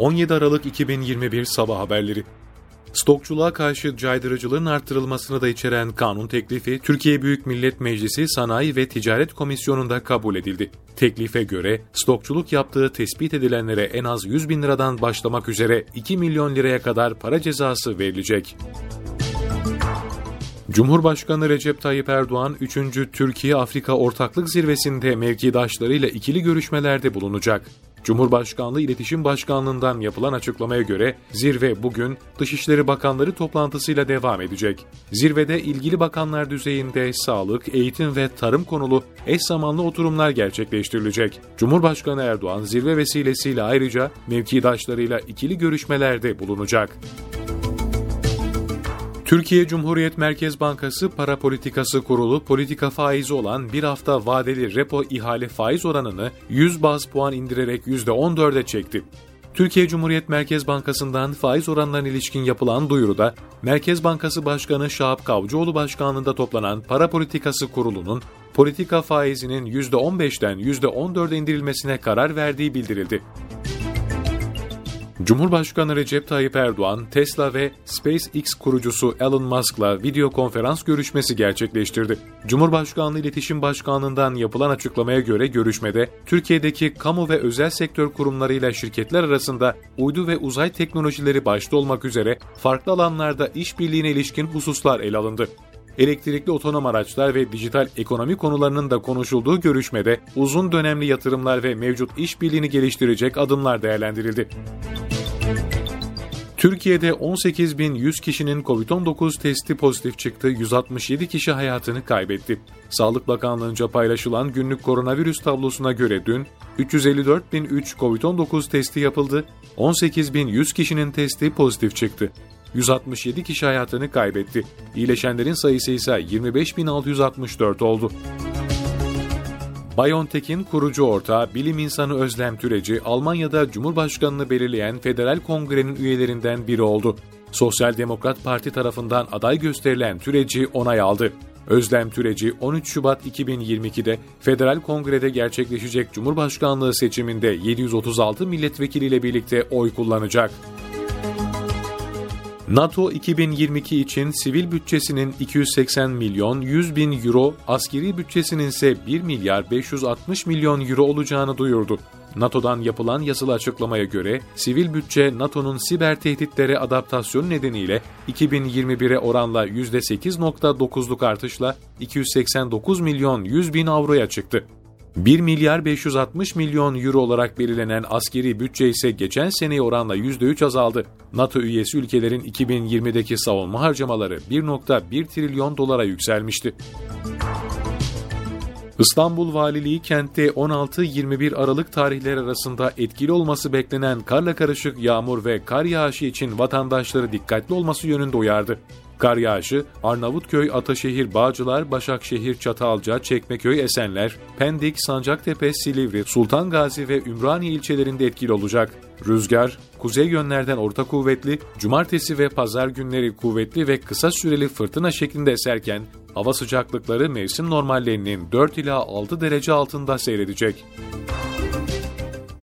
17 Aralık 2021 Sabah Haberleri Stokçuluğa karşı caydırıcılığın arttırılmasını da içeren kanun teklifi Türkiye Büyük Millet Meclisi Sanayi ve Ticaret Komisyonu'nda kabul edildi. Teklife göre stokçuluk yaptığı tespit edilenlere en az 100 bin liradan başlamak üzere 2 milyon liraya kadar para cezası verilecek. Cumhurbaşkanı Recep Tayyip Erdoğan 3. Türkiye-Afrika Ortaklık Zirvesi'nde mevkidaşlarıyla ikili görüşmelerde bulunacak. Cumhurbaşkanlığı İletişim Başkanlığı'ndan yapılan açıklamaya göre zirve bugün Dışişleri Bakanları toplantısıyla devam edecek. Zirvede ilgili bakanlar düzeyinde sağlık, eğitim ve tarım konulu eş zamanlı oturumlar gerçekleştirilecek. Cumhurbaşkanı Erdoğan zirve vesilesiyle ayrıca mevkidaşlarıyla ikili görüşmelerde bulunacak. Türkiye Cumhuriyet Merkez Bankası Para Politikası Kurulu politika faizi olan bir hafta vadeli repo ihale faiz oranını 100 baz puan indirerek %14'e çekti. Türkiye Cumhuriyet Merkez Bankası'ndan faiz oranlarına ilişkin yapılan duyuruda, Merkez Bankası Başkanı Şahap Kavcıoğlu başkanlığında toplanan Para Politikası Kurulu'nun politika faizinin %15'ten %14'e indirilmesine karar verdiği bildirildi. Cumhurbaşkanı Recep Tayyip Erdoğan, Tesla ve SpaceX kurucusu Elon Musk'la video konferans görüşmesi gerçekleştirdi. Cumhurbaşkanlığı İletişim Başkanlığı'ndan yapılan açıklamaya göre görüşmede, Türkiye'deki kamu ve özel sektör kurumlarıyla şirketler arasında uydu ve uzay teknolojileri başta olmak üzere farklı alanlarda işbirliğine ilişkin hususlar ele alındı elektrikli otonom araçlar ve dijital ekonomi konularının da konuşulduğu görüşmede uzun dönemli yatırımlar ve mevcut işbirliğini geliştirecek adımlar değerlendirildi. Türkiye'de 18.100 kişinin COVID-19 testi pozitif çıktı, 167 kişi hayatını kaybetti. Sağlık Bakanlığı'nca paylaşılan günlük koronavirüs tablosuna göre dün 354.003 COVID-19 testi yapıldı, 18.100 kişinin testi pozitif çıktı. 167 kişi hayatını kaybetti. İyileşenlerin sayısı ise 25.664 oldu. BioNTech'in kurucu ortağı bilim insanı Özlem Türeci, Almanya'da Cumhurbaşkanını belirleyen Federal Kongre'nin üyelerinden biri oldu. Sosyal Demokrat Parti tarafından aday gösterilen Türeci onay aldı. Özlem Türeci 13 Şubat 2022'de Federal Kongre'de gerçekleşecek Cumhurbaşkanlığı seçiminde 736 milletvekiliyle birlikte oy kullanacak. NATO 2022 için sivil bütçesinin 280 milyon 100 bin euro, askeri bütçesinin ise 1 milyar 560 milyon euro olacağını duyurdu. NATO'dan yapılan yazılı açıklamaya göre sivil bütçe NATO'nun siber tehditlere adaptasyon nedeniyle 2021'e oranla %8.9'luk artışla 289 milyon 100 bin avroya çıktı. 1 milyar 560 milyon euro olarak belirlenen askeri bütçe ise geçen seneye oranla %3 azaldı. NATO üyesi ülkelerin 2020'deki savunma harcamaları 1.1 trilyon dolara yükselmişti. İstanbul Valiliği kentte 16-21 Aralık tarihleri arasında etkili olması beklenen karla karışık yağmur ve kar yağışı için vatandaşları dikkatli olması yönünde uyardı. Kar yağışı Arnavutköy, Ataşehir, Bağcılar, Başakşehir, Çatalca, Çekmeköy, Esenler, Pendik, Sancaktepe, Silivri, Sultan Gazi ve Ümraniye ilçelerinde etkili olacak. Rüzgar, kuzey yönlerden orta kuvvetli, cumartesi ve pazar günleri kuvvetli ve kısa süreli fırtına şeklinde eserken, hava sıcaklıkları mevsim normallerinin 4 ila 6 derece altında seyredecek.